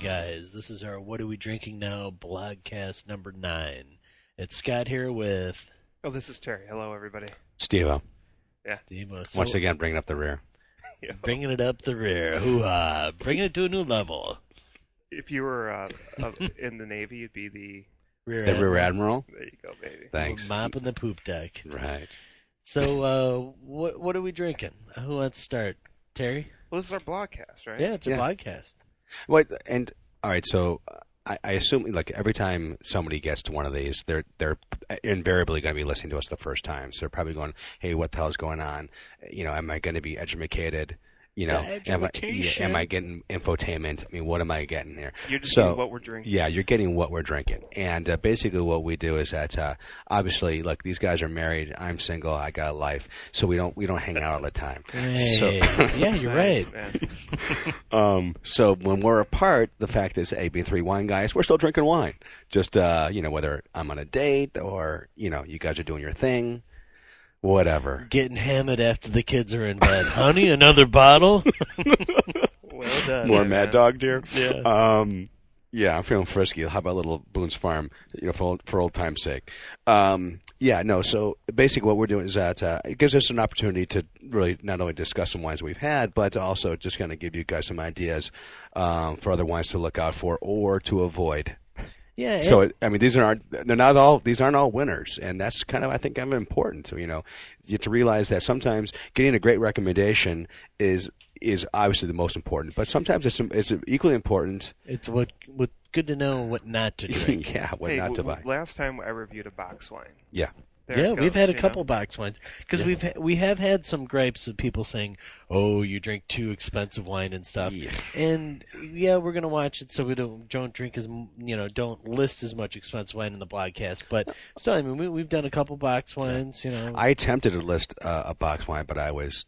Guys. This is our What Are We Drinking Now blogcast number nine. It's Scott here with Oh, this is Terry. Hello, everybody. Steve-O, So once again bringing up the rear. bringing it up the rear. Hoo-ha. Bringing it to a new level. If you were uh, uh, in the Navy, you'd be the. Rear The end. rear admiral. There you go, baby. Thanks. Mopping the poop deck. Right. So, uh, what what are we drinking? Who wants to start? Terry? Well, this is our blogcast, right? Yeah, it's a Yeah. podcast. What? And all right. So uh, I, I assume like every time somebody gets to one of these, they're they're invariably going to be listening to us the first time. So they're probably going, "Hey, what the hell's going on? You know, am I going to be educated? You know, The am I, yeah, am I getting infotainment? I mean, what am I getting here? You're just So- getting what we're drinking. Yeah, you're getting what we're drinking. And uh, basically, what we do is that uh, obviously, look, these guys are married. I'm single. I got a life, so we don't we don't hang out all the time. So- yeah, you're right. Um, so when we're apart, the fact is, AB three wine guys, we're still drinking wine. Just uh, you know, whether I'm on a date or you know, you guys are doing your thing, whatever. Getting hammered after the kids are in bed. Honey, another bottle? Well done. More man. Mad Dog dear. yeah. Um, yeah, I'm feeling frisky. How about a little Boone's Farm, you know, for old, for old time's sake? Um, yeah, no. So basically, what we're doing is that uh, it gives us an opportunity to really not only discuss some wines we've had, but to also just kind of give you guys some ideas um, for other wines to look out for or to avoid. Yeah. So it, I mean, these aren't they're not all these aren't all winners, and that's kind of I think kind of important. To, you know, you have to realize that sometimes getting a great recommendation is is obviously the most important, but sometimes it's it's equally important. It's what what good to know what not to drink. yeah, what Hey, not to buy. Last time I reviewed a box wine. Yeah. There yeah, it we've had a couple know? box wines because Yeah. we've ha- we have had some gripes of people saying, "Oh, you drink too expensive wine and stuff." Yeah. And yeah, we're gonna watch it so we don't don't drink as you know don't list as much expensive wine in the podcast. But still, I mean, we, we've done a couple box wines. You know, I attempted to list uh, a box wine, but I was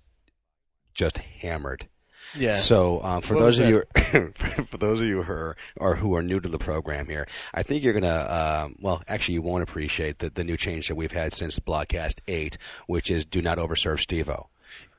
just hammered. Yeah. So um, for What those of you, for those of you who are or who are new to the program here, I think you're gonna, um, well, actually, you won't appreciate the, the new change that we've had since Blogcast Eight, which is do not overserve Stevo.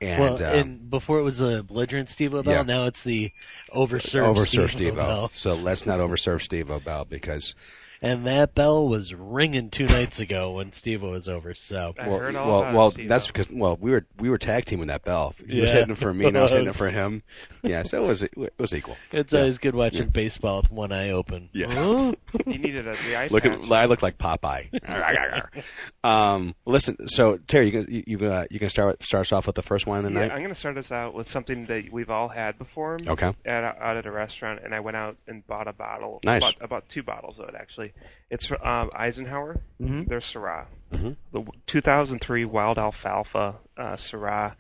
And, well, um, and before it was a belligerent Steve Bell, Yeah. now it's the overserved overserve Steve Stevo. Bell. So let's not overserve Stevo Bell because And that bell was ringing two nights ago when Steve was over. So I well, heard all well, about well, that's because well, we were we were tag teaming that bell. He was Yeah. hitting it for me, and I was hitting it for him. Yeah, so it was it was equal. it's Yeah. always good watching baseball with one eye open. Yeah. Huh? You needed a, the eye Look patch. at I look like Popeye. um, listen, so Terry, you can you, you, uh, you can start start us off with the first wine of the Yeah, night. I'm going to start us out with something that we've all had before. Okay. At a, out at a restaurant, and I went out and bought a bottle. Nice. About, about two bottles of it actually. It's um, Isenhower. Mhm. They're Syrah. Mhm. The 2003 Wild Alfalfa uh, Syrah.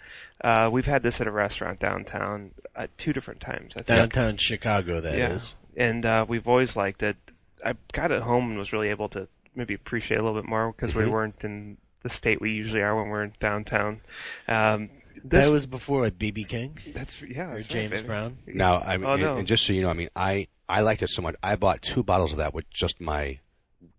Uh, we've had this at a restaurant downtown uh, two different times. I think. Downtown Chicago, that is. yeah. And uh, we've always liked it. I got it home and was really able to maybe appreciate it a little bit more because we Mhm. weren't in the state we usually are when we're in downtown. Um, this That was before what, BB King that's yeah, or that's right, James baby. Brown. Now, I mean, Oh, and, no. and just so you know, I mean, I I liked it so much. I bought two bottles of that with just my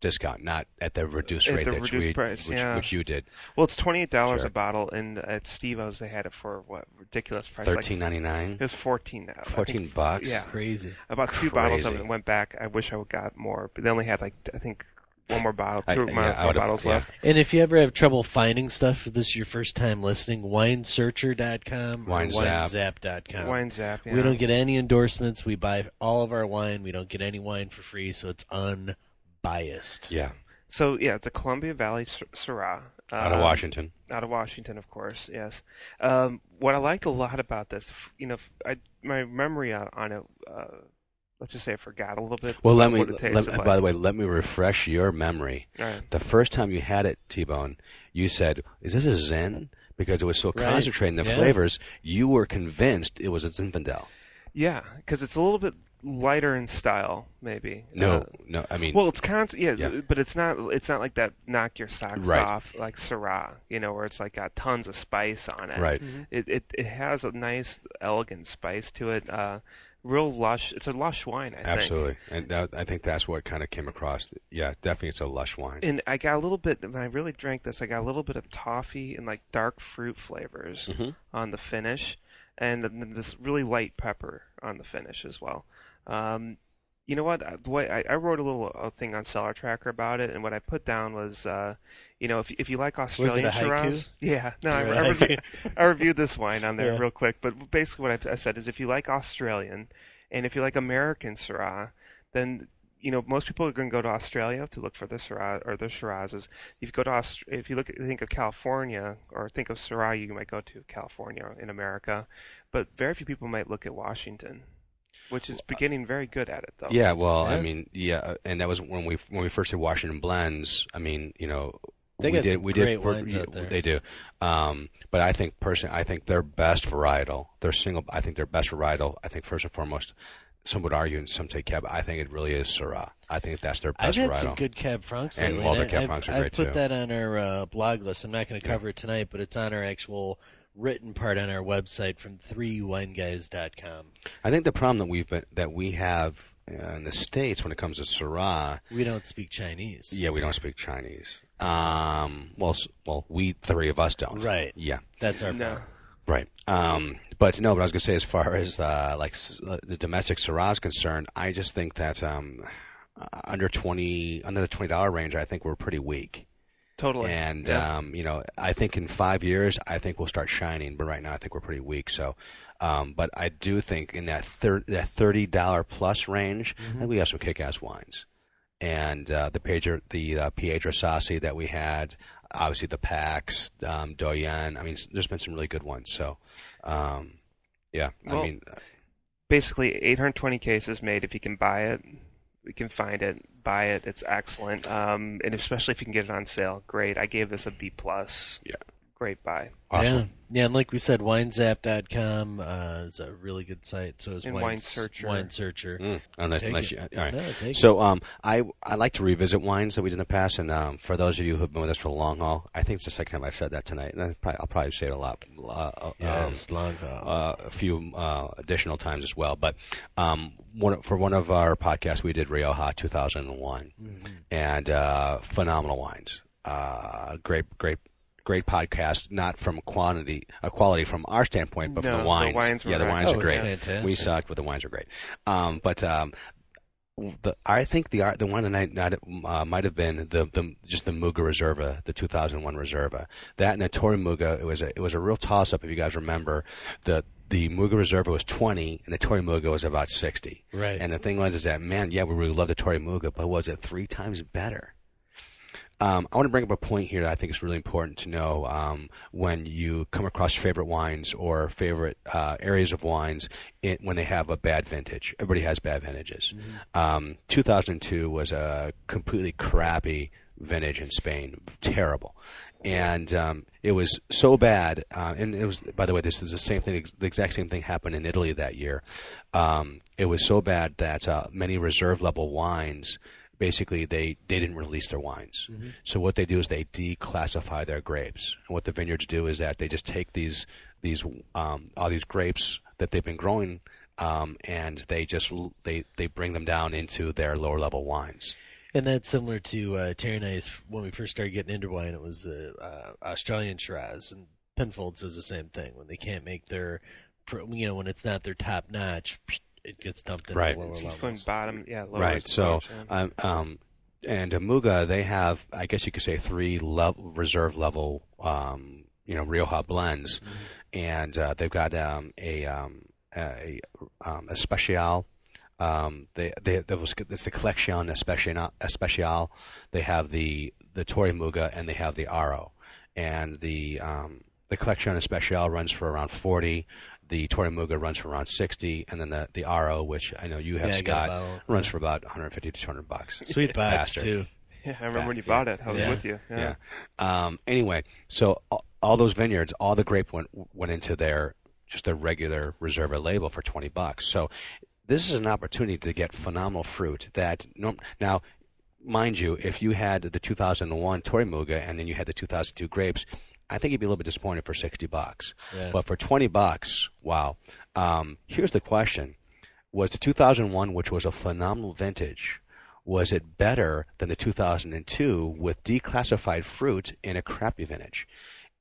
discount, not at the reduced At rate the that reduced we, price, which, yeah. which you did, Well, it's twenty eight dollars Sure. a bottle, and at Steve-O's they had it for what ridiculous price? Like, thirteen ninety nine, it was fourteen now. I think. fourteen bucks. Yeah. Crazy. I bought two bottles of it and went back. I wish I would got more, but they only had like I think one more bottle, two yeah, more, I more would've- bottles yeah. left. And if you ever have trouble finding stuff, if this is your first time listening, winesearcher.com or WineZap. winezap.com. Wine Zap. Yeah. We don't get any endorsements. We buy all of our wine. We don't get any wine for free, so it's unbiased. yeah, So yeah, it's a Columbia Valley Sy- Syrah. out of Um, Washington. out of Washington, of course. Yes. Um, what I liked a lot about this, you know, f- I, my memory on, on it. Uh, let's just say I forgot a little bit. Well, let me. what it Let, like. by the way, let me refresh your memory. All right. The first time you had it, T-Bone, you said, "Is this a Zen?" Because it was so Right. concentrated in the Yeah. flavors, you were convinced it was a Zinfandel. Yeah, because it's a little bit lighter in style, maybe. No, Uh, no. I mean, well, it's constant, yeah, Yeah. but it's not. It's not like that. Knock your socks Right. off, like Syrah, you know, where it's like got tons of spice on it. right. It it it has a nice, elegant spice to it. Uh, real lush. It's a lush wine, I think. Absolutely, and that, I think that's what kind of came across. Yeah, definitely, it's a lush wine. And I got a little bit when I really drank this. I got a little bit of toffee and like dark fruit flavors hmm on the finish, and then this really light pepper on the finish as well. Um, you know what? I- The way I, I wrote a little uh thing on Cellar Tracker about it, and what I put down was, uh, you know, if if you like Australian? Shiraz, yeah, no, I, a I, reviewed. I reviewed this wine on there Yeah. real quick, but basically what I, I said is if you like Australian, and if you like American Syrah, then you know most people are going to go to Australia to look for the Syrah or the Shirazes. If you go to Aust- if you look at, think of California or think of Syrah, you might go to California in America, but very few people might look at Washington, which is beginning very good at it though. Yeah, well, I mean, yeah, uh, and that was when we when we first did Washington blends. I mean, you know, They we got did some we great did we're- out there. they do. Um, but I think personally, I think their best varietal, their single, I think their best varietal. I think first and foremost, some would argue and some take cab. I think it really is Syrah. I think that's their best. I've best had varietal. some good Cab Francs lately. And all the I- Cab I've- Francs are I've great, put too. that on our uh, blog list. I'm not going to Yeah. cover it tonight, but it's on our actual written part on our website from 3wineguys.com. I think the problem that we've been, that we have uh, in the states when it comes to Syrah, We don't speak Chinese. yeah, we don't speak Chinese. Um, well, well, we three of us don't. Right. Yeah. That's our No. problem. Right. Um, but no, but I was gonna say, as far as uh, like uh, the domestic Syrah is concerned, I just think that um, uh, under twenty, under the twenty dollar range, I think we're pretty weak. Totally. And Yeah. um, you know, I think in five years, I think we'll start shining. But right now, I think we're pretty weak. So, um, but I do think in that thir- that thirty dollar plus range, I think we have some kick-ass wines. And uh, the Pedro, the uh, Piedrasassi that we had, obviously the Pax, um, Doyenne. I mean, there's been some really good ones. So, um, yeah, I mean, uh, basically 820 cases made. If you can buy it, we can find it. Buy it. It's excellent. Um, and especially if you can get it on sale, great. I gave this a B plus. Yeah. Great buy. awesome. Yeah, yeah, and like we said, WineZap.com uh, is a really good site. So is And Wine, Wine Searcher. Wine Searcher. Mm, unless, Take unless it. you, all right. No, So um, I I like to revisit wines that we did in the past, and um, for those of you who have been with us for the long haul, I think it's the second time I've said that tonight, and I probably, I'll probably say it a lot, uh, uh, it. yes, long haul. uh, a few uh, additional times as well. But um, one for one of our podcasts, we did Rioja 2001, Mhm. and uh, phenomenal wines. Uh, great, great. Great podcast, not from quantity, uh, quality from our standpoint, but No, from the the wines. wines were yeah, the wines oh, are it's great. fantastic. We sucked, but the wines are great. Um, but um, the I think the the one that night uh, might have been the the just the Muga Reserva, the 2001 Reserva. That and the Torre Muga, it was a it was a real toss up if you guys remember. The the Muga Reserva was 20 and the Torre Muga was about 60. right. And the thing was is that man, yeah, we really loved the Torre Muga, but was it three times better? Um, I want to bring up a point here that I think is really important to know um, when you come across favorite wines or favorite uh, areas of wines in, when they have a bad vintage. Everybody has bad vintages. Um, 2002 was a completely crappy vintage in Spain, terrible, and um, it was so bad. Uh, and it was, by the way, this is the same thing. The exact same thing happened in Italy that year. Um, it was so bad that uh, many reserve level wines basically they, they didn't release their wines. Mhm. So what they do is they declassify their grapes. And what the vineyards do is that they just take these these um, all these grapes that they've been growing um, and they just they they bring them down into their lower level wines. And that's similar to uh, Terry and I's when we first started getting into wine. It was the uh, Australian Shiraz, and Penfolds does the same thing. When they can't make their, you know, when it's not their top notch, it gets dumped into Right. the lower It's going levels. bottom. Yeah. Lower right. So um, um, and Amuga they have I guess you could say three level, reserve level um, you know Rioja blends, and uh, they've got um, a um, a um, a special. Um, they they there was it's the collection especial especial. They have the the Torre Muga and they have the Aro, and the um, the collection especial runs for around forty. The Torre Muga runs for around sixty, and then the the Aro, which I know you have yeah, got Scott, bottle. runs for about 150 to 200 bucks. Sweet box Bastard. too. yeah, I remember when you bought it. I was Yeah. with you. Yeah. Um, anyway, so all, all those vineyards, all the grape went went into their just their regular Reserva label for 20 bucks. So this is an opportunity to get phenomenal fruit that norm- now mind you if you had the 2001 Torre Muga and then you had the 2002 grapes I think you'd be a little bit disappointed for 60 bucks Yeah. but for 20 bucks wow um, here's the question was the 2001 which was a phenomenal vintage was it better than the 2002 with declassified fruit in a crappy vintage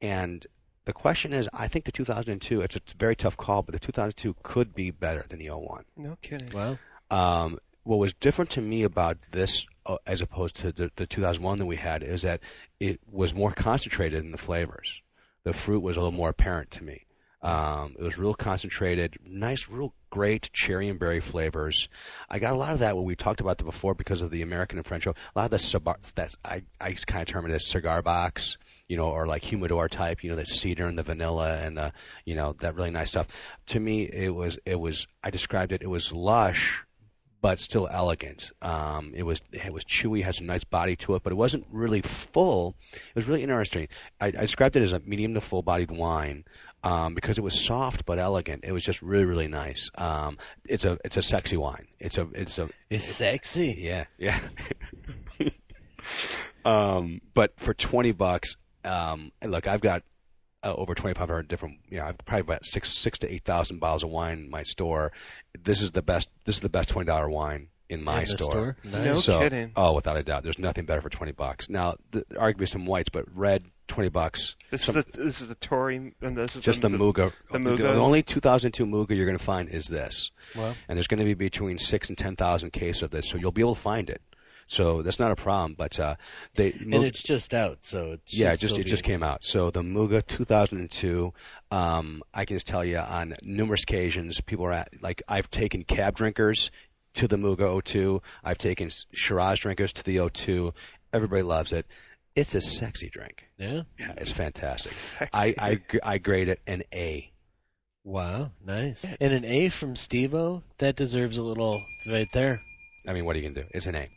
and the question is, I think the 2002, it's a very tough call, but the 2002 could be better than the 01. No kidding. Wow. Um, what was different to me about this, uh, as opposed to the, the 2001 that we had, is that it was more concentrated in the flavors. The fruit was a little more apparent to me. Um, it was real concentrated, nice, real great cherry and berry flavors. I got a lot of that what we talked about that before because of the American and French. A lot of the cigar, that's I I kind of term it as cigar box, you know, or like humidor type, you know, the cedar and the vanilla and the, you know, that really nice stuff. To me, it was it was I described it. It was lush, but still elegant. Um, it was it was chewy, had some nice body to it, but it wasn't really full. It was really interesting. I, I described it as a medium to full bodied wine. Um, because it was soft but elegant, it was just really, really nice. Um, it's a, it's a sexy wine. It's a, it's a, It's sexy. yeah, yeah. um, but for twenty bucks, um, look, I've got uh, over twenty five hundred different. You know, I've probably about six six to eight thousand bottles of wine in my store. This is the best. This is the best twenty dollar wine in my In the store? Nice. No so, kidding. Oh, without a doubt, there's nothing better for twenty bucks. Now, th- there are arguably some whites, but red twenty bucks. This some- is the this is the Torre and this is just the, Muga. the Muga. The only 2002 Muga you're going to find is this Wow. and there's going to be between six and ten thousand cases of this, so you'll be able to find it. So that's not a problem. But uh, they And Muga- it's just out, so it's yeah, it just it just came out. So the Muga 2002, um, I can just tell you on numerous occasions, people are at like I've taken cab drinkers to the Muga 02. I've taken Shiraz drinkers to the 02. Everybody loves it. It's a sexy drink. Yeah. Yeah, it's fantastic. Sexy. I I I grade it an A. Wow. Nice. And an A from Stevo that deserves a little right there. I mean, what are you gonna do? It's an A.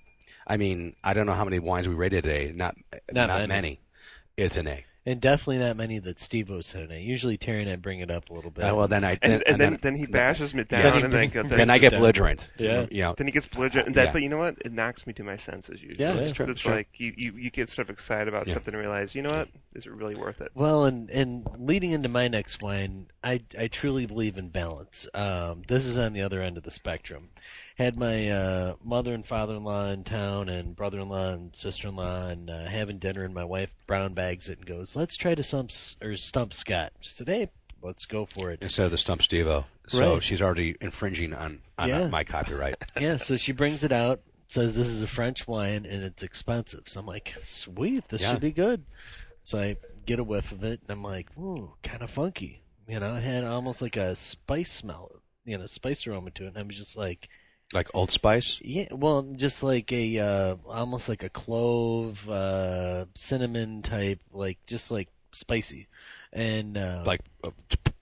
I mean, I don't know how many wines we rated today. Not Not not, many. many. It's an A. And definitely not many that Stevo said in it. Usually Terry and I bring it up a little bit. Uh, well, then I and, then, and then, then he bashes me down, Then he and then, then, then I get down. belligerent. Yeah. yeah. then he gets belligerent. And that, Yeah. But you know what? It knocks me to my senses usually. Yeah, it's true, It's it's true. like you, you you get sort of excited about Yeah. something and realize, you know what? Is it really worth it? Well, and and leading into my next wine, I I truly believe in balance. Um, this is on the other end of the spectrum. Had my uh, mother and father-in-law in town, and brother-in-law and sister-in-law, and uh, having dinner, and my wife brown bags it and goes, "Let's try to stump or stump Scott." She said, "Hey, let's go for it." instead of the stump Stevo. So Right. she's already infringing on on Yeah. my copyright. yeah, so she brings it out, says this is a French wine and it's expensive. So I'm like, sweet, this Yeah. should be good. So I get a whiff of it and I'm like, ooh, kind of funky. You know, it had almost like a spice smell, you know, spice aroma to it. And I was just like, Like Old Spice. yeah, well, just like a, uh, almost like a clove, uh, cinnamon type, like, just like spicy. And, uh, like uh,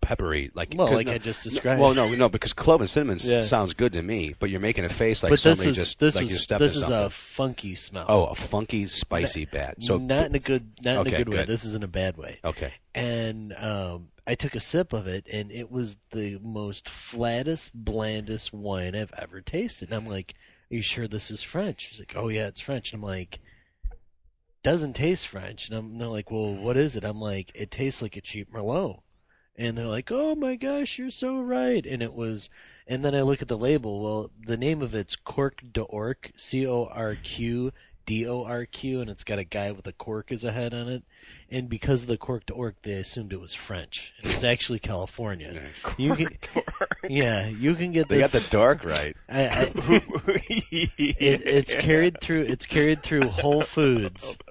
peppery, like well, like no, I just no- described. well, no, no, because clove and cinnamon Yeah. sounds good to me, but you're making a face like but somebody was, just this like was, you stepped this is something. a funky smell. oh, a funky, spicy bad. So not in a good, not in a good way. This is in a bad way. okay, and um, I took a sip of it, and it was the most flattest, blandest wine I've ever tasted. And I'm like, "Are you sure this is French?" He's like, "Oh yeah, it's French." And I'm like, "Doesn't taste French." And I'm, they're like, "Well, what is it?" I'm like, "It tastes like a cheap Merlot." And they're like, "Oh my gosh, you're so right." And it was, and then I look at the label. Well, the name of it's Cork d'Orc, C O R Q D O R Q, and it's got a guy with a cork as a head on it. And because of the Cork d'Orc, they assumed it was French, and it's actually California. nice. You can, yeah, you can get They got the dark right. I, I, it, it's carried through. It's carried through Whole Foods.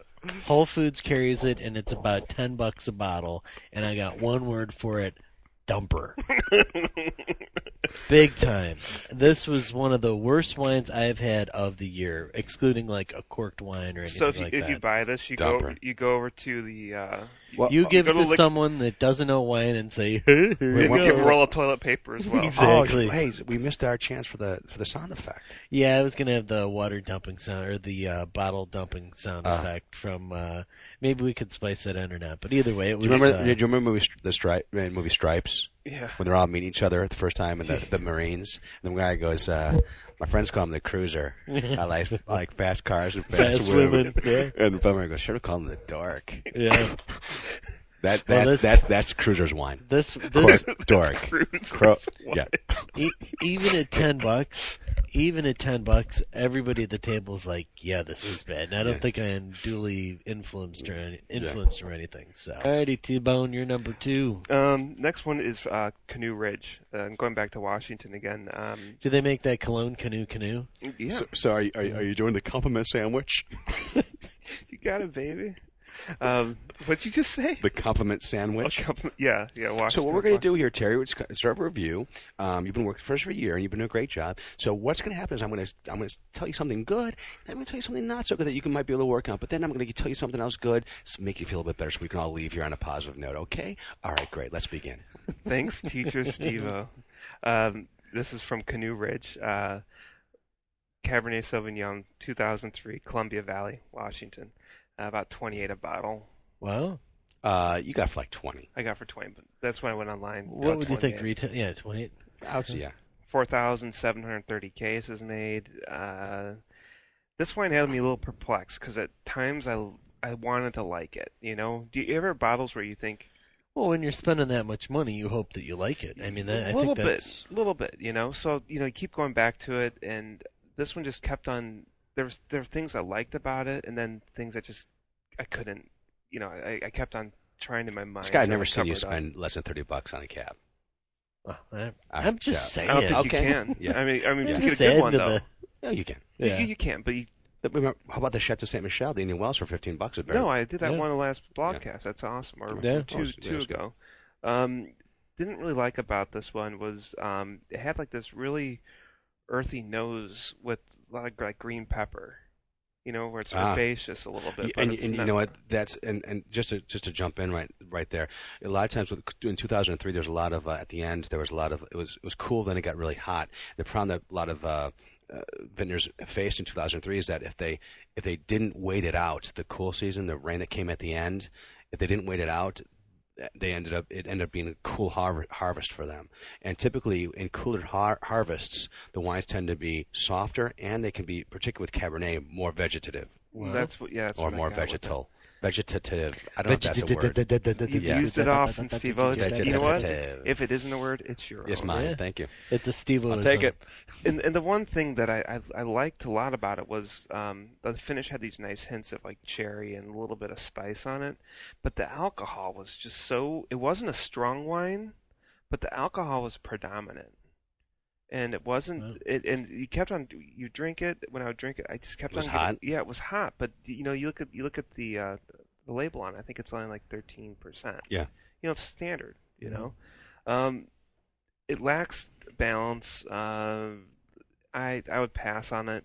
Whole Foods carries it, and it's about ten bucks a bottle. And I got one word for it: dumper. Big time. This was one of the worst wines I've had of the year, excluding like a corked wine or anything So if you like if that. you buy this, you go you go over to the uh, Well, you give it to to lic- someone that doesn't know wine and say, "Here you what- you give a roll of toilet paper as well. Exactly. Oh, hey, we missed our chance for the for the sound effect. Yeah, I was gonna have the water dumping sound or the uh, bottle dumping sound Uh. effect from. Uh, maybe we could splice that in or not. But either way, it Do was. you remember? uh, did you remember movie, the stripe uh, movie Stripes? Yeah. when they're all meeting each other the first time in the, the Marines. And the guy goes, uh, my friends call him the cruiser. I like I like fast cars and fast, Fast women, yeah. And the plumber goes, should have called him the dork. Yeah. That Well, that's this- that's that's cruiser's wine. This this Quote, dork. Cruise Cro- yeah. e- even at ten bucks, even at ten bucks, everybody at the table's like, "Yeah, this is bad." And I don't Yeah. think I am duly influenced or any, influenced or anything. So, alrighty, T Bone, you're number two. Um, next one is uh, Canoe Ridge. Uh, I'm going back to Washington again. Um, Do they make that cologne canoe canoe? yeah, So, so are you, are you are you doing the compliment sandwich? you got it, baby. Um, what'd you just say? The compliment sandwich. couple- yeah, yeah. Washington. So what we're going to do here, Terry, we're gonna start a review. Um, you've been working for us for a year, and you've been doing a great job. So what's going to happen is I'm going to I'm going to tell you something good, and I'm going to tell you something not so good that you can might be able to work on. But then I'm going to tell you something else good, to make you feel a bit better, so we can all leave here on a positive note. Okay? All right, great. Let's begin. Thanks, teacher Stevo. Um, this is from Canoe Ridge, uh, Cabernet Sauvignon, 2003, Columbia Valley, Washington. Uh, about 28 a bottle. Wow. Uh, you got for like 20. I got for 20, but that's when I went online. What got would you think retail? Yeah, twenty-eight. Ouch, yeah. 4,730 cases made. Uh, this wine had me a little perplexed because at times I I wanted to like it. You know, do you ever have bottles where you think Well, when you're spending that much money, you hope that you like it. I mean, that, I a little think that's bit, a little bit, you know. So you know, you keep going back to it, and this one just kept on. There was there were things I liked about it, and then things that just I couldn't. You know, I, I kept on trying in my mind. This guy I've never to seen you cover up. spend less than 30 bucks on a cab. Oh, I, I- I'm just yeah. saying. I don't think Okay. you can. Yeah. I mean, I mean, I'm to get a good one though, the- No, you can. Yeah. you, you can. But you, But remember- How about the Chateau Ste. Michelle, the Indian Wells for 15 bucks? Is very- no, I did that Yeah. one of the last broadcasts. That's awesome. Or, Yeah. or two Oh, two it's ago. Um, didn't really like about this one was um, it had like this really earthy nose with a lot of like green pepper. You know, where it's Ah. herbaceous a little bit. And and you know what? That's and and just to just to jump in right right there. A lot of times with, in 2003, there was a lot of uh, at the end there was a lot of it was it was cool. Then it got really hot. The problem that a lot of uh, uh, vintners faced in 2003 is that if they if they didn't wait it out, the cool season, the rain that came at the end, if they didn't wait it out, they ended up it ended up being a cool har- harvest for them. And typically in cooler har- harvests, the wines tend to be softer and they can be, particularly with Cabernet, more vegetative Wow. That's what. Yeah, that's or more vegetal. Vegetative. I don't know if that's a word. You Yeah. used it often, Steve. You know what? Vegetative. If it isn't a word, it's your It's mine. Yeah. Thank you. It's a Steve I'll take it. And, and the one thing that I, I I liked a lot about it was um, the finish had these nice hints of like cherry and a little bit of spice on it, but the alcohol was just so. It wasn't a strong wine, but the alcohol was predominant, and it wasn't. Wow. It and you kept on. You drink it when I would drink it. I just kept It was on. getting- yeah, it was hot, but you know you look at you look at the uh, the label on. it, I think it's only like thirteen percent. Yeah. You know it's standard. You Mhm. know. Um, it lacks balance. Uh, I I would pass on it.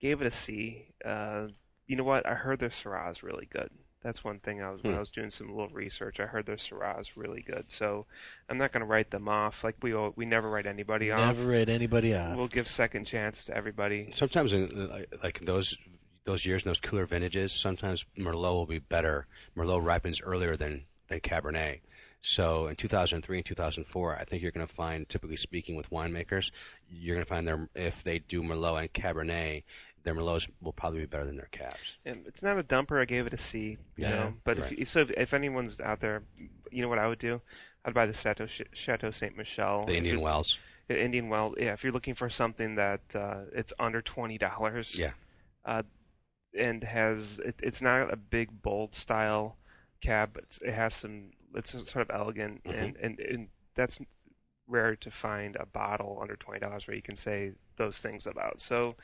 Gave it a C. Uh, you know what? I heard their Syrah is really good. That's one thing I was when Hmm. I was doing some little research. I heard their Syrah is really good. So I'm not going to write them off. Like we al- we never write anybody off. Never read anybody off. We'll give second chance to everybody. Sometimes in like in those those years, in those cooler vintages, sometimes Merlot will be better. Merlot ripens earlier than than Cabernet. So in 2003 and 2004, I think you're going to find, typically speaking, with winemakers, you're going to find their if they do Merlot and Cabernet, their Merlots will probably be better than their Cabs. And it's not a dumper. I gave it a C. You Yeah, know, but right. if you, so if, if anyone's out there, you know what I would do? I'd buy the Chateau Chateau Ste. Michelle. The Indian Wells. Indian well, yeah. If you're looking for something that uh, it's under twenty dollars, Yeah. uh, and has it, it's not a big bold style cab, but it has some. It's sort of elegant, Mhm. and, and and that's rare to find a bottle under twenty dollars where you can say those things about. So.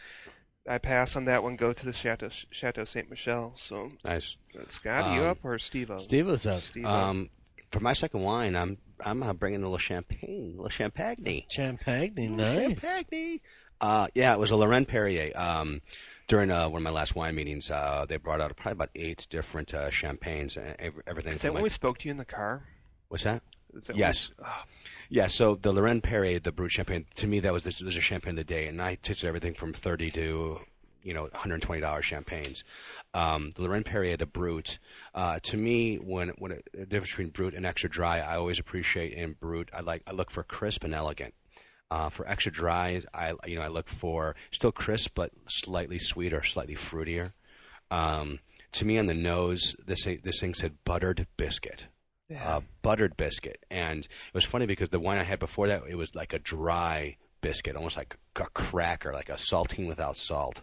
I pass on that one. Go to the Chateau Chateau Ste. Michelle. So, Nice. uh, Scott, are you Um, up or Steve? Steve was up. Steve Um, for my second wine, I'm I'm uh, bringing a little champagne, a little champagne. Champagne, Ooh, nice. Champagne. Uh, yeah, it was a Laurent Perrier. Um, during uh, one of my last wine meetings, uh, they brought out probably about eight different uh, champagnes, and everything. Is that when like, we spoke to you in the car? what's that? Is that Yes. we- oh, Yeah, so the Laurent Perrier, the Brut champagne, to me that was this was a champagne of the day, and I tasted everything from 30 to, you know, $120 champagnes. Um, the Laurent Perrier, the Brut, uh, to me, when when it, the difference between Brut and extra dry, I always appreciate in Brut. I like I look for crisp and elegant. Uh, for extra dry, I you know I look for still crisp but slightly sweeter, slightly fruitier. Um, to me, on the nose, this this thing said buttered biscuit. Uh, buttered biscuit. And it was funny because the wine I had before that, it was like a dry biscuit, almost like a cracker, like a saltine without salt.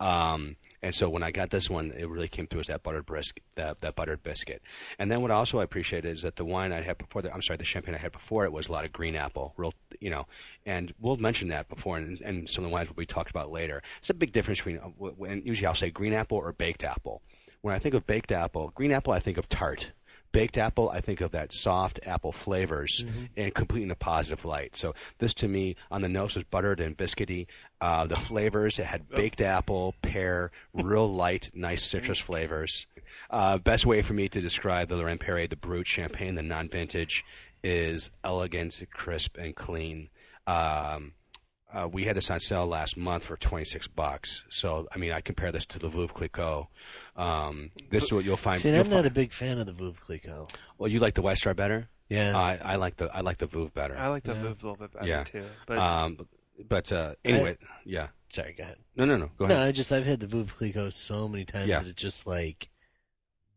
Um, and so when I got this one, it really came through as that buttered biscuit, that, that buttered biscuit. And then what also I appreciated is that the wine I had before, the, I'm sorry, the champagne I had before it was a lot of green apple, real, you know, and we'll mention that before, and, and some of the wines will be talked about later. It's a big difference between, uh, w- and usually I'll say green apple or baked apple. When I think of baked apple, green apple I think of tart baked apple, I think of that soft apple flavors and completely in a positive light. So this to me on the nose was buttered and biscuity. Uh, the flavors it had baked apple, pear, real light, nice citrus flavors. Uh, best way for me to describe the Laurent Perrier, the Brut Champagne, the non-vintage, is elegant, crisp, and clean. Um, uh, we had this on sale last month for 26 bucks. So, I mean, I compare this to the Veuve Clicquot. Um, this is what you'll find. See, you'll I'm not a big fan of the Veuve Clicquot. well, you like the White Star better? Yeah. I, I like the I like the Veuve better. I like the Yeah. Veuve a little bit better Yeah. too. But um, but uh, anyway, yeah. Sorry, go ahead. No, no, no. Go ahead. No. I just I've had the Veuve Clicquot so many times Yeah. that it's just like,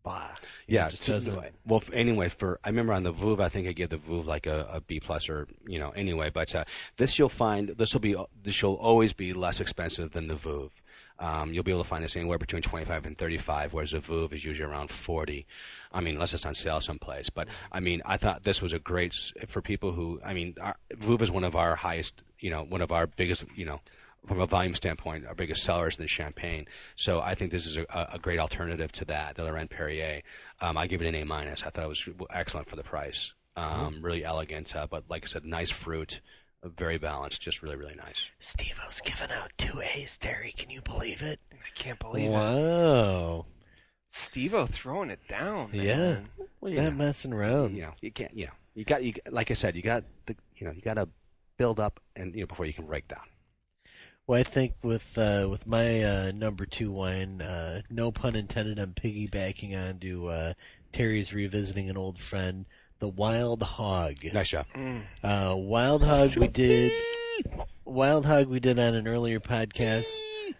bah. Yeah. it just so- doesn't. well, anyway, for I remember on the Veuve, I think I gave the Veuve like a, a B plus or you know. Anyway, but uh, this you'll find this will be this will always be less expensive than the Veuve. Um, you'll be able to find this anywhere between 25 and 35, whereas the Veuve is usually around 40. I mean, unless it's on sale someplace. But I mean, I thought this was a great s- for people who. I mean, our, Veuve is one of our highest, you know, one of our biggest, you know, from a volume standpoint, our biggest sellers in the champagne. So I think this is a, a great alternative to that, the Laurent Perrier. Um, I give it an A minus. I thought it was excellent for the price. Um, Really elegant, uh, but like I said, nice fruit, uh, very balanced, just really, really nice. Steve O's giving out two A's, Terry. Can you believe it? I can't believe it. wow. Steve-O throwing it down. Yeah. Man. Well, Not messing around. you know, you can't, you know, you got, you like I said, you got the, you know, you got to build up and you know before you can break down. Well, I think with uh, with my uh, number two wine, uh, no pun intended, I'm piggybacking onto uh, Terry's revisiting an old friend, the Wild Hog. Nice job. Mm. Uh, Wild Hog we did. Wild Hog we did on an earlier podcast.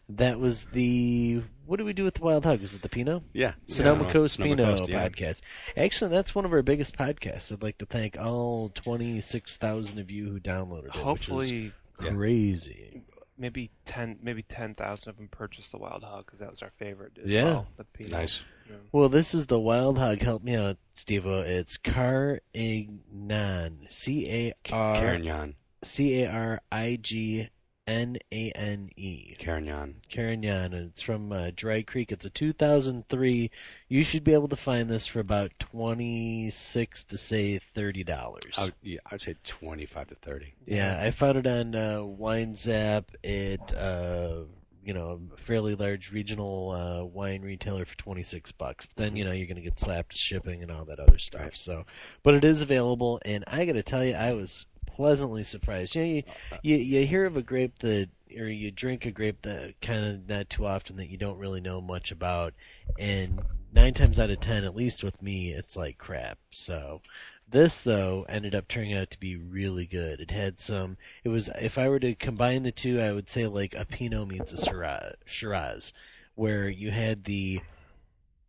That was the what did we do with the Wild Hog? Was it the Pinot? Yeah. Sonoma Yeah, Coast Sonoma Pinot Coast, yeah. podcast. Actually, that's one of our biggest podcasts. I'd like to thank all 26,000 of you who downloaded it. Hopefully, which is crazy. Maybe ten, maybe ten thousand of them purchased the Wild Hog because that was our favorite. As Yeah. well, the Pinot. Nice. Yeah. Well, this is the Wild Hog. Help me out, Steve. It's Carignan. C A R Carignan. C A R I G N A N E. Carignan. Carignan, and it's from uh, Dry Creek. It's a 2003. You should be able to find this for about 26 to say 30 dollars. I would, yeah, I'd say 25 to 30. Yeah, I found it on uh, WineZap at uh, you know a fairly large regional uh, wine retailer for 26 bucks. But then you know you're gonna get slapped shipping and all that other stuff. Right. So, but it is available, and I gotta tell you, I was pleasantly surprised. You know, you you, you hear of a grape that or you drink a grape that kind of not too often that you don't really know much about, and nine times out of ten, at least with me, it's like crap. So. This though ended up turning out to be really good. It had some. It was if I were to combine the two, I would say like a Pinot meets a Shiraz, Shiraz where you had the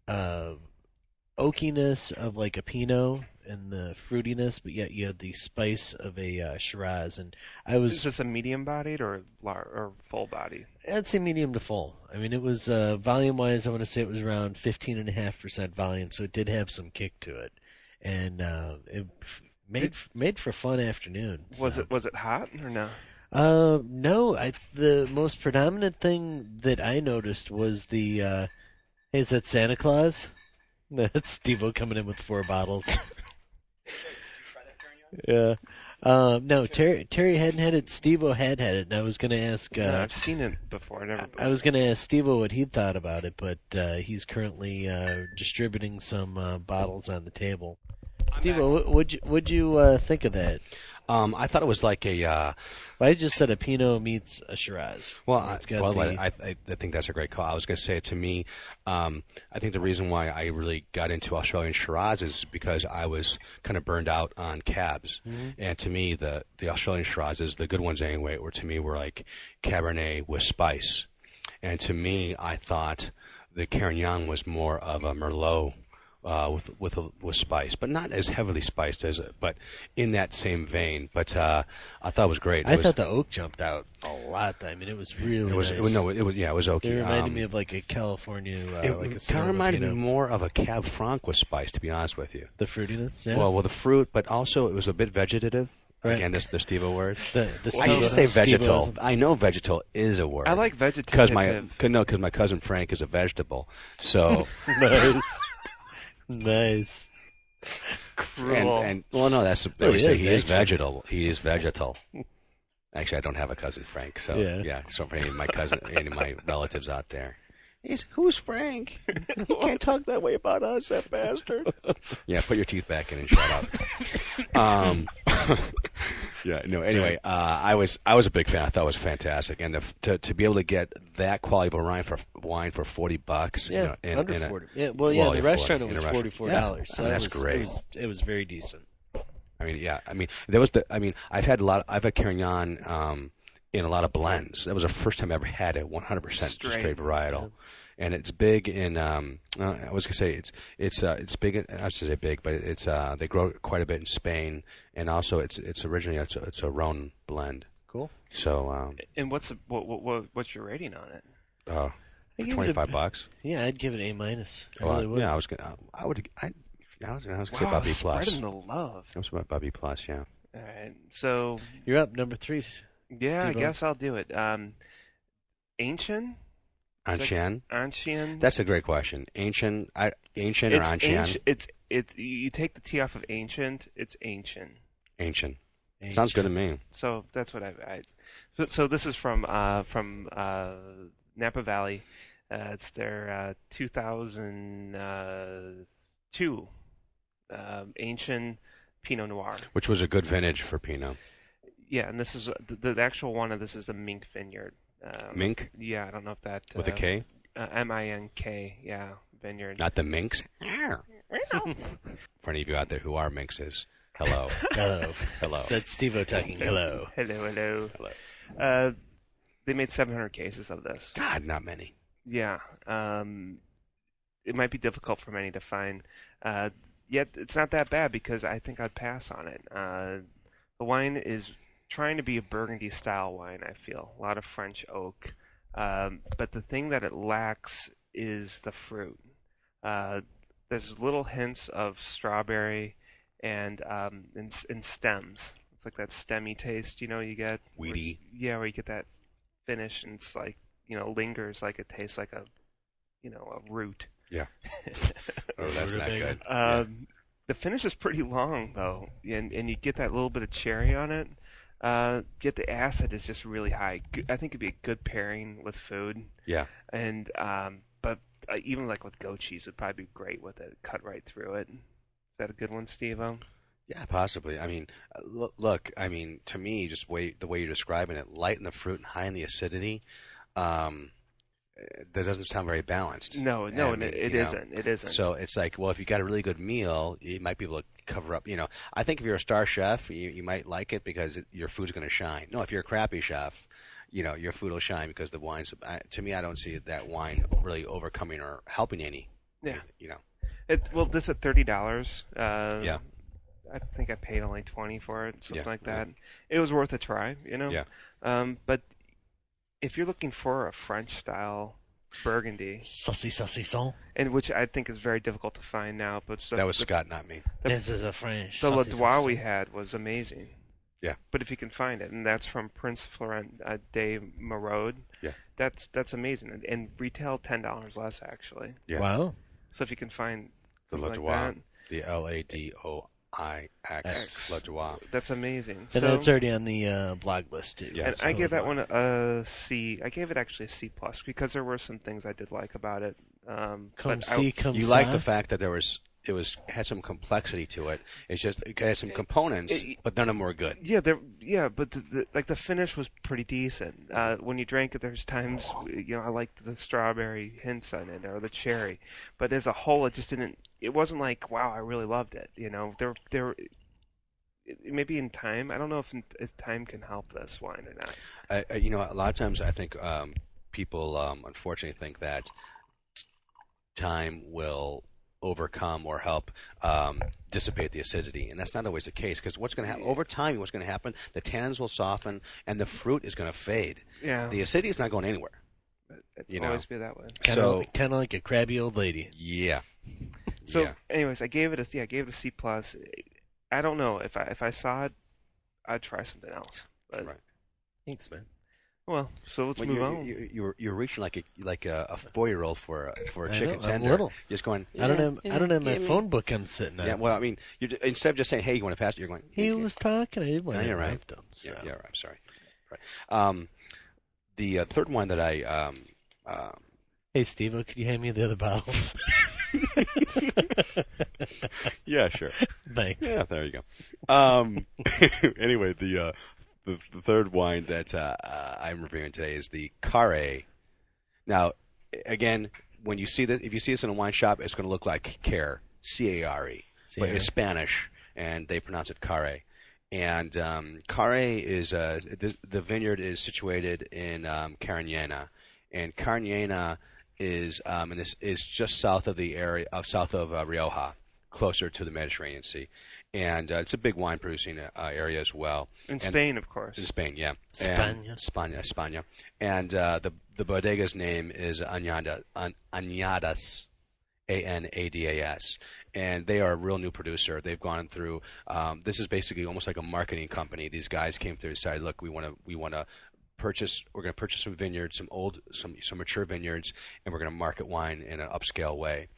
uh, oakiness of like a Pinot and the fruitiness, but yet you had the spice of a uh, Shiraz. And I was Is this a medium-bodied or lar- or full-bodied? I'd say medium to full. I mean, it was uh, volume wise. I want to say it was around fifteen and a half percent volume, so it did have some kick to it, and uh, it made made for a fun afternoon. Was so. it was it hot or no? Uh, no. I the most predominant thing that I noticed was the. Uh, is that Santa Claus? That's Steve-O coming in with four bottles. yeah. Um, no, Terry Terry hadn't had it. Steve-O had had it, and I was going to ask. No, Uh, I've seen it before. I never. I was going to ask Steve-O what he thought about it, but uh, he's currently uh, distributing some uh, bottles on the table. Steve-O, what would you what'd you uh, think of that? Um, I thought it was like a uh, Well, I just said a Pinot meets a Shiraz. Well, I, well, the- I, I, I think that's a great call. I was going to say to me, um, I think the reason why I really got into Australian Shiraz is because I was kind of burned out on cabs, Mhm. and to me, the the Australian Shirazes, the good ones anyway, were to me were like Cabernet with spice, and to me, I thought the Carignan was more of a Merlot. Uh, with with with spice, but not as heavily spiced as, it, but in that same vein. But uh, I thought it was great. It I was, thought the oak jumped out a lot. I mean, it was really it was nice. it was no, it was yeah, it was okay. It reminded Um, me of like a California, uh, it like a kind of reminded me more of a Cab Franc with spice, to be honest with you. the fruitiness. Yeah. Well, with the fruit, but also it was a bit vegetative. Right. Again, this the Steve word. the, the I should say vegetal. Steve-O's- I know vegetal is a word. I like vegetative. because my no, because my cousin Frank is a vegetable. So nice, nice. cruel. and, and well, no, that's No, we he say is, he is vegetal. He is vegetal. Actually, I don't have a cousin Frank, so Yeah. So for any of my cousin, any of my relatives out there, he's who's Frank? He can't talk that way about us, that bastard. yeah, put your teeth back in and shut up. um, yeah, no. Anyway, uh, I was I was a big fan. I thought it was fantastic, and the, to to be able to get that quality of a wine for wine for forty bucks, you Yeah, know, in, under in a, forty. Yeah, well, yeah, well, the restaurant 40, was a forty four Yeah, dollars. I so mean, it that's was, great. It was it was very decent. I mean, yeah. I mean, there was the. I mean, I've had a lot. I've had Carignan um, in a lot of blends. That was the first time I ever had it 100% Straight. straight varietal, and it's big in. Um, uh, I was gonna say it's it's uh, it's big. In, I should say big, but it's uh, they grow quite a bit in Spain, and also it's it's originally it's a, it's a Rhone blend. Cool. So um, and what's the, what, what, what what's your rating on it? uh, I give 25 bucks. Yeah, I'd give it A minus. I Well, really would. yeah, I was gonna. I would. I, I was, I was gonna wow, say about B plus. spreading the love. I was about about B plus. Yeah. All right, so You're up number three. yeah, I T-Bone. guess I'll do it. Um, ancient, Ancien. ancient. That's a great question. Ancient, I, ancient or it's ancien? ancient. It's it's you take the T off of ancient. It's ancient. Ancient. Sounds good to me. So that's what I. I so, so this is from uh, from uh, Napa Valley. Uh, it's their uh, 2002 um, ancient Pinot Noir. Which was a good vintage for Pinot. Yeah, and this is the, the actual one of this is the Mink Vineyard. Um, Mink Yeah, I don't know if that with uh, a K, Uh, M I N K. Yeah, Vineyard. not the minks. For any of you out there who are minxes, hello, Hello. hello. That's Steve talking. Hello. hello, hello. Hello. Uh, they made 700 cases of this. God, not many. Yeah. Um, it might be difficult for many to find. Uh, yet it's not that bad because I think I'd pass on it. Uh, the wine is trying to be a Burgundy style wine. I feel a lot of French oak, um, but the thing that it lacks is the fruit. Uh, there's little hints of strawberry and um, and, s- and stems. It's like that stemmy taste, you know, you get. where- yeah, where you get that finish and it's like you know lingers like it tastes like a you know a root. Yeah. Oh, that's not Rutabaga. good. Yeah. Um, the finish is pretty long though, and and you get that little bit of cherry on it. Uh, yet the acid is just really high. I think it'd be a good pairing with food. Yeah. And um, but uh, even like with goat cheese, it'd probably be great with it. Cut right through it. Is that a good one, Steve? Yeah, possibly. I mean, uh, look, look. I mean, to me, just way the way you're describing it, light in the fruit and high in the acidity. Um, uh, that doesn't sound very balanced. No, no, and it, it isn't. It isn't. So it's like, well, if you got a really good meal, you might be able to cover up. You know, I think if you're a star chef, you, you might like it because it, your food's going to shine. No, if you're a crappy chef, you know, your food will shine because the wine's. I, to me, I don't see that wine really overcoming or helping any. Yeah. You know. It, well, this at thirty dollars. Uh, Yeah. I think I paid only twenty for it, something Yeah, like yeah. that. It was worth a try, you know. Yeah. Um, but if you're looking for a French style Burgundy, Saucy, saucy, son. and which I think is very difficult to find now, but so That was the, Scott, not me. The- This is a French. the saucy, Ladoix we had was amazing. Yeah. But if you can find it, and that's from Prince Florent uh, de Mérode. Yeah. That's that's amazing, and, and retail ten dollars less actually. Yeah. Wow. So if you can find The something Ladoix. like that, The L A D O I X X. Ladoix. that's amazing. And so, that's already on the uh, blog list too. Yeah, and it's I gave that one a C. I gave it actually a C plus because there were some things I did like about it. Um, Come but I- see, come You saw. like the fact that there was it was had some complexity to it. It's just it had some components, it- but none of them were good. Yeah, there. Yeah, but the, the, like the finish was pretty decent. Uh, when you drank it, there's times you know I liked the strawberry hints on it or the cherry, but as a whole, it just didn't. It wasn't like wow, I really loved it. You know, there there. Maybe in time, I don't know if, if time can help this wine or not. I, I, you know, a lot of times I think um, people um, unfortunately think that time will overcome or help um, dissipate the acidity, and that's not always the case. Because what's going to happen over time? What's going to happen? The tannins will soften, and the fruit is going to fade. Yeah, The acidity is not going anywhere. it's you know. always be that way. Kind So- of kind of like a crabby old lady. Yeah. So, yeah. anyways, I gave it a yeah, I gave it a C plus. I don't know if I if I saw it, I'd try something else. But Right. Thanks, man. Well, so let's Well, move you're, on. You're, you're, you're reaching like a like a, a four year old for a, for a I chicken know, I'm little. Just going. I don't "Yeah, have yeah, I don't have my give me-" phone book I'm sitting on. Yeah. Well, I mean, you're, instead of just saying, "Hey, you want to pass it?" You're going. he "Yeah, was talking. I didn't want Yeah, to you're right. interrupt him. So. Yeah, yeah, I'm sorry. Right. Um, the uh, third one that I um, uh, Hey, Steve, could you hand me the other bottle? yeah, sure. Thanks. Yeah, there you go. Um, anyway, the, uh, the the third wine that uh, uh, I'm reviewing today is the Carre. Now, again, when you see that, if you see this in a wine shop, it's going to look like Care, C A R E, but it's Spanish, and they pronounce it Carre. And um, Care is uh, the, the vineyard is situated in um, and Cariñena is um, and this is just south of the area, uh, south of uh, Rioja, closer to the Mediterranean Sea, and uh, it's a big wine producing uh, area as well. In and- Spain, of course. In Spain, yeah. España. And, España, España. And uh, the the bodega's name is Añada, An- Añadas, A N A D A S. And they are a real new producer. They've gone through. Um, this is basically almost like a marketing company. These guys came through and said, look, we want to we want to purchase. We're going to purchase some vineyards, some old, some some mature vineyards, and we're going to market wine in an upscale way.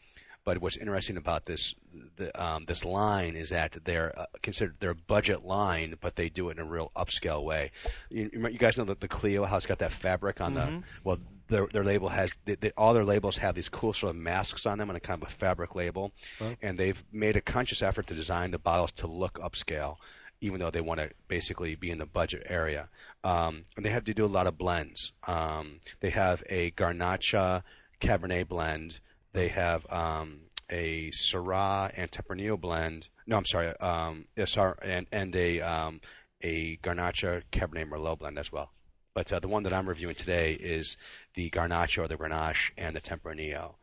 But what's interesting about this the, um, this line is that they're uh, considered their budget line, but they do it in a real upscale way. You, you guys know that the Clio, how it's got that fabric on Mhm. the well, their their label has they, they, all their labels have these cool sort of masks on them and a kind of a fabric label, and they've made a conscious effort to design the bottles to look upscale. Even though they want to basically be in the budget area, um, and they have to do a lot of blends. Um, they have a Garnacha Cabernet blend. They have um, a Syrah and Tempranillo blend. No, I'm sorry, um, and and a um, a Garnacha Cabernet Merlot blend as well. But uh, the one that I'm reviewing today is the Garnacha or the Grenache and the Tempranillo.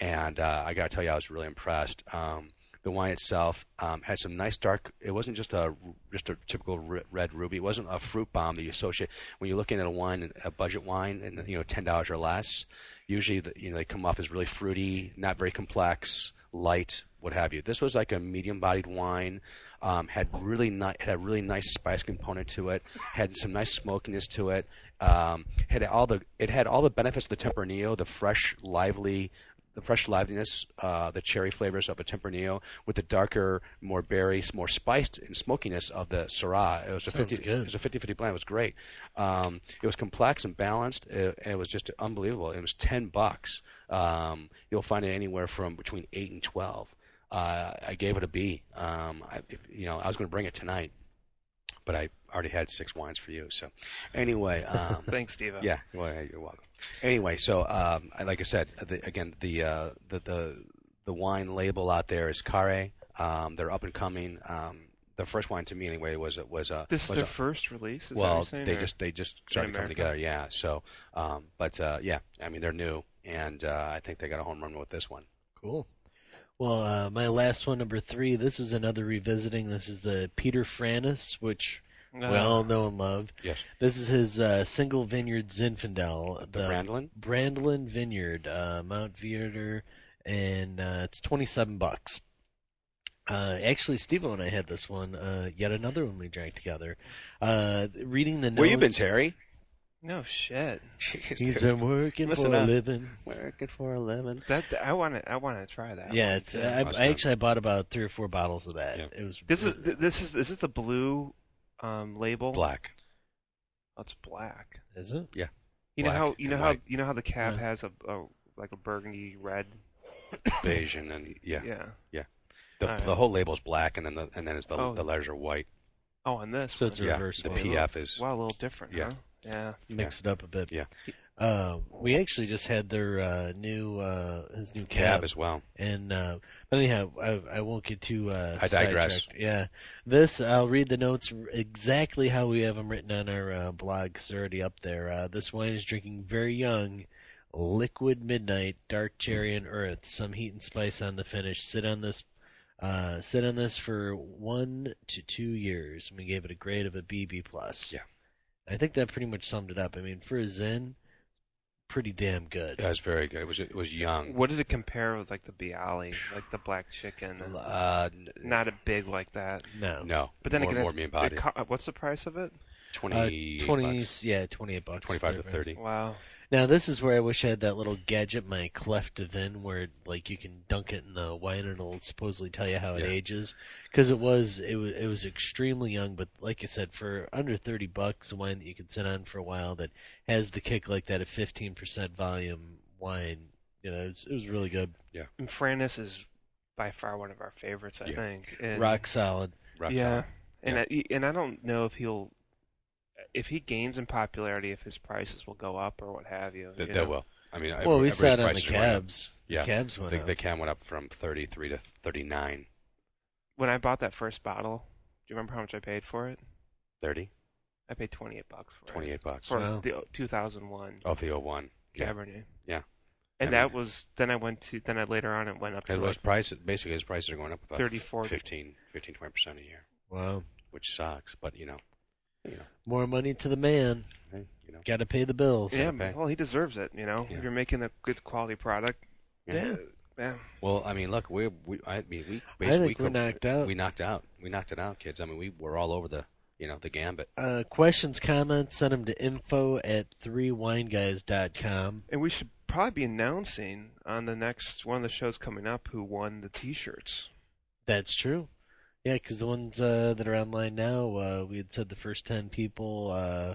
And uh, I got to tell you, I was really impressed. Um, the wine itself um, had some nice dark. It wasn't just a just a typical red ruby. It wasn't a fruit bomb that you associate when you're looking at a wine, a budget wine, and you know ten dollars or less. Usually, the, you know, they come off as really fruity, not very complex, light, what have you. This was like a medium-bodied wine. Um, had really ni- had a really nice spice component to it. Had some nice smokiness to it. Um, had all the it had all the benefits of the Tempranillo, the fresh, lively, the fresh liveliness, uh, the cherry flavors of a Tempranillo, with the darker, more berry, more spiced and smokiness of the Syrah. It was a Sounds 50, good. It was a 50-50 blend. It was great. Um, it was complex and balanced. It, it was just unbelievable. It was 10 bucks. Um, you'll find it anywhere from between 8 and 12. Uh, I gave it a B. Um, I, you know, I was going to bring it tonight, but I already had six wines for you. So, anyway, um, Thanks, Steve. yeah, well, you're welcome. Anyway, so um, I, like I said, the, again, the, uh, the the the wine label out there is Care. Um, they're up and coming. Um, the first wine to me, anyway, was a- was a This is was their a, first release. Is that what well, you're saying, they or- just they just started coming together. Yeah. So, um, but uh, yeah, I mean they're new, and uh, I think they got a home run with this one. Cool. Well, uh, my last one, number three. This is another revisiting. This is the Peter Franus, which we Uh, all know and love. Yes. This is his uh, single vineyard Zinfandel, The Brandlin. Brandlin Vineyard, uh, Mount Veeder, and uh, it's twenty-seven bucks. Uh, actually, Steve and I had this one. Uh, yet another one we drank together. Uh, reading the notes. Where you been, Terry? No shit. He's been working Listen for a living. working for a living. That I want to. I want to try that. Yeah, one, it's. too. I, Must I actually I bought about three or four bottles of that. Yeah. It was. This is th- this is is this the blue um, label? Black. Oh, it's black. Is it? Yeah. You know how you know and how white. you know how the cab Yeah. has a, a like a burgundy red. beige and then yeah. Yeah. Yeah. The, Alright. the whole label's black, and then the and then it's the Oh. the letters are white. Oh, on this. So it's a Yeah, reverse the one. PF is Wow, a little different. Yeah. Huh? Yeah. Mix it up a bit. Yeah. Uh, we actually just had their uh, new uh, his new cab cab, as well. and uh, but anyhow, I, I won't get too. Uh, I digress. sidetracked. Yeah, this I'll read the notes exactly how we have them written on our uh, blog. 'cause they're already up there. Uh, this wine is drinking very young, liquid midnight, dark cherry and earth. Some heat and spice on the finish. Sit on this. Uh, sit on this for one to two years. And we gave it a grade of a BB plus. Yeah. I think that pretty much summed it up. I mean, for a Zen, pretty damn good. That was very good. It was it was young. What did it compare with like the Biale, like the black chicken? Uh, Not a big like that. No. no, But then more, again, more it- mean it body. co- what's the price of it? Uh, Twenty, twenty, bucks. yeah, twenty-eight bucks. twenty-five to thirty. Wow. Now this is where I wish I had that little gadget, my Clef du Vin, where like you can dunk it in the wine and it'll supposedly tell you how it Yeah. ages. Because it was, it was, it was extremely young, but like I said, for under thirty bucks, a wine that you can sit on for a while that has the kick like that at fifteen percent volume wine, you know, it was, it was really good. Yeah. And Franus is by far one of our favorites, I Yeah. think. And, Rock solid. Rock Yeah. top. And Yeah. I, and I don't know if he'll if he gains in popularity if his prices will go up or what have you. They, you they know? will. I mean, well, we everybody's saw it on the prices are going up. cabs. Yeah. The cabs went The, up. the cam went up from thirty-three to thirty-nine. When I bought that first bottle, do you remember how much I paid for it? Thirty? I paid 28 bucks for it. Twenty-eight bucks. For Wow. the 2001 Of the 01. Yeah. Cabernet. Yeah. And I that mean- was then I went to then I later on it went up to And like prices, basically, his prices are going up about 30, 40. 15, 15, 20 percent a year, wow. which sucks. But you know, you know, More money to the man. you know, Got to pay the bills. Yeah, okay. well, he deserves it. You know, Yeah. if you're making a good quality product. Yeah. Yeah. Well, I mean, look, we we I mean, we I think we're knocked out. we knocked out, we knocked it out, kids. I mean, we were all over the, you know, the gambit. Uh, questions, comments, send them to info at threewineguys.com. And we should probably be announcing on the next one of the shows coming up who won the T-shirts. That's true. Yeah, because the ones uh, that are online now, uh, we had said the first 10 people. Uh,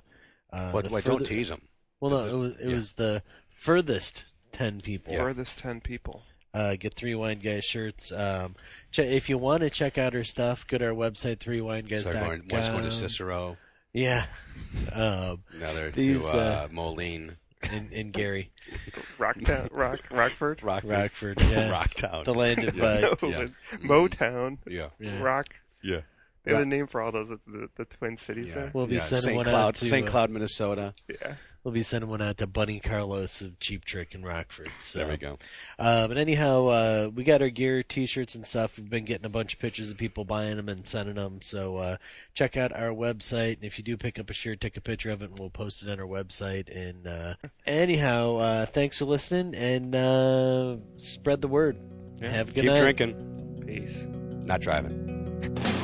uh, But the wait, don't tease them. Well, no, it was, it yeah. was the furthest 10 people. Furthest ten people. Uh, get Three Wine Guys shirts. Um, ch- if you want to check out our stuff, go to our website, threewineguys.com. So going, one's going to Cicero, Yeah. Um, another These, to uh, uh, Moline, and, and Gary, Rocktown, Rock, Rockford. Rockford, Rockford, yeah. Rocktown. the land of, Yeah. no, yeah. Motown, Yeah, yeah. Rock. yeah. They have a name for all those the, the twin cities yeah. there. We'll be yeah. sending St. one Cloud, out to, St. uh, Cloud, Minnesota. Yeah. We'll be sending one out to Bunny Carlos of Cheap Trick in Rockford. So. There we go. Uh, but anyhow, uh, we got our gear, T-shirts, and stuff. We've been getting a bunch of pictures of people buying them and sending them. So uh, check out our website, and if you do pick up a shirt, take a picture of it, and we'll post it on our website. And uh, anyhow, uh, thanks for listening, and uh, spread the word. Yeah. Have a good Keep night. drinking, Peace. not driving.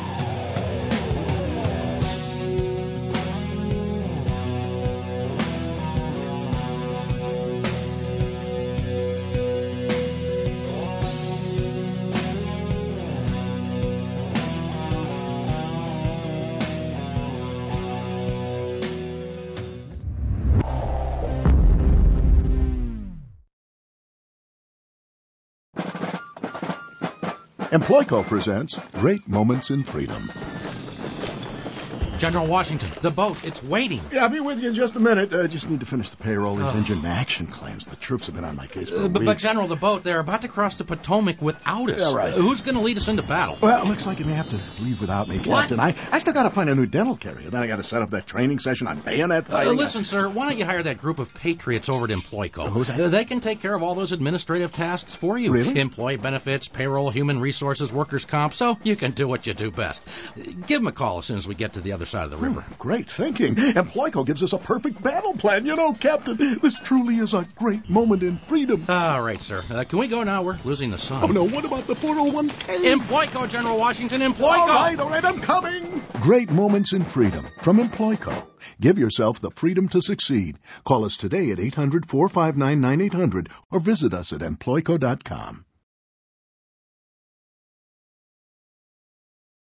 Employco presents Great Moments in Freedom. General Washington, the boat, it's waiting. Yeah, I'll be with you in just a minute. I just need to finish the payroll. These engine action claims. The troops have been on my case for a Uh, but, week. but, General, the boat, they're about to cross the Potomac without us. Yeah, right. Uh, who's going to lead us into battle? Well, it looks like you may have to leave without me, What? Captain. I, I still got to find a new dental carrier. Then I got to set up that training session on bayonet Uh, fighting. listen, sir, why don't you hire that group of patriots over at Employco? Who's that? Uh, They can take care of all those administrative tasks for you. Really? Employee benefits, payroll, human resources, workers' comp, so you can do what you do best. Uh, Give them a call as soon as we get to the other side of the river. Great thinking. And Employco gives us a perfect battle plan. You know, Captain, this truly is a great moment in freedom. All right, sir. Uh, can we go now? We're losing the sun. Oh, no, what about the 401k? Employco, General Washington, Employco! All right, all right, I'm coming. Great moments in freedom from Employco. Give yourself the freedom to succeed. Call us today at 800 459 9800 or visit us at employco.com.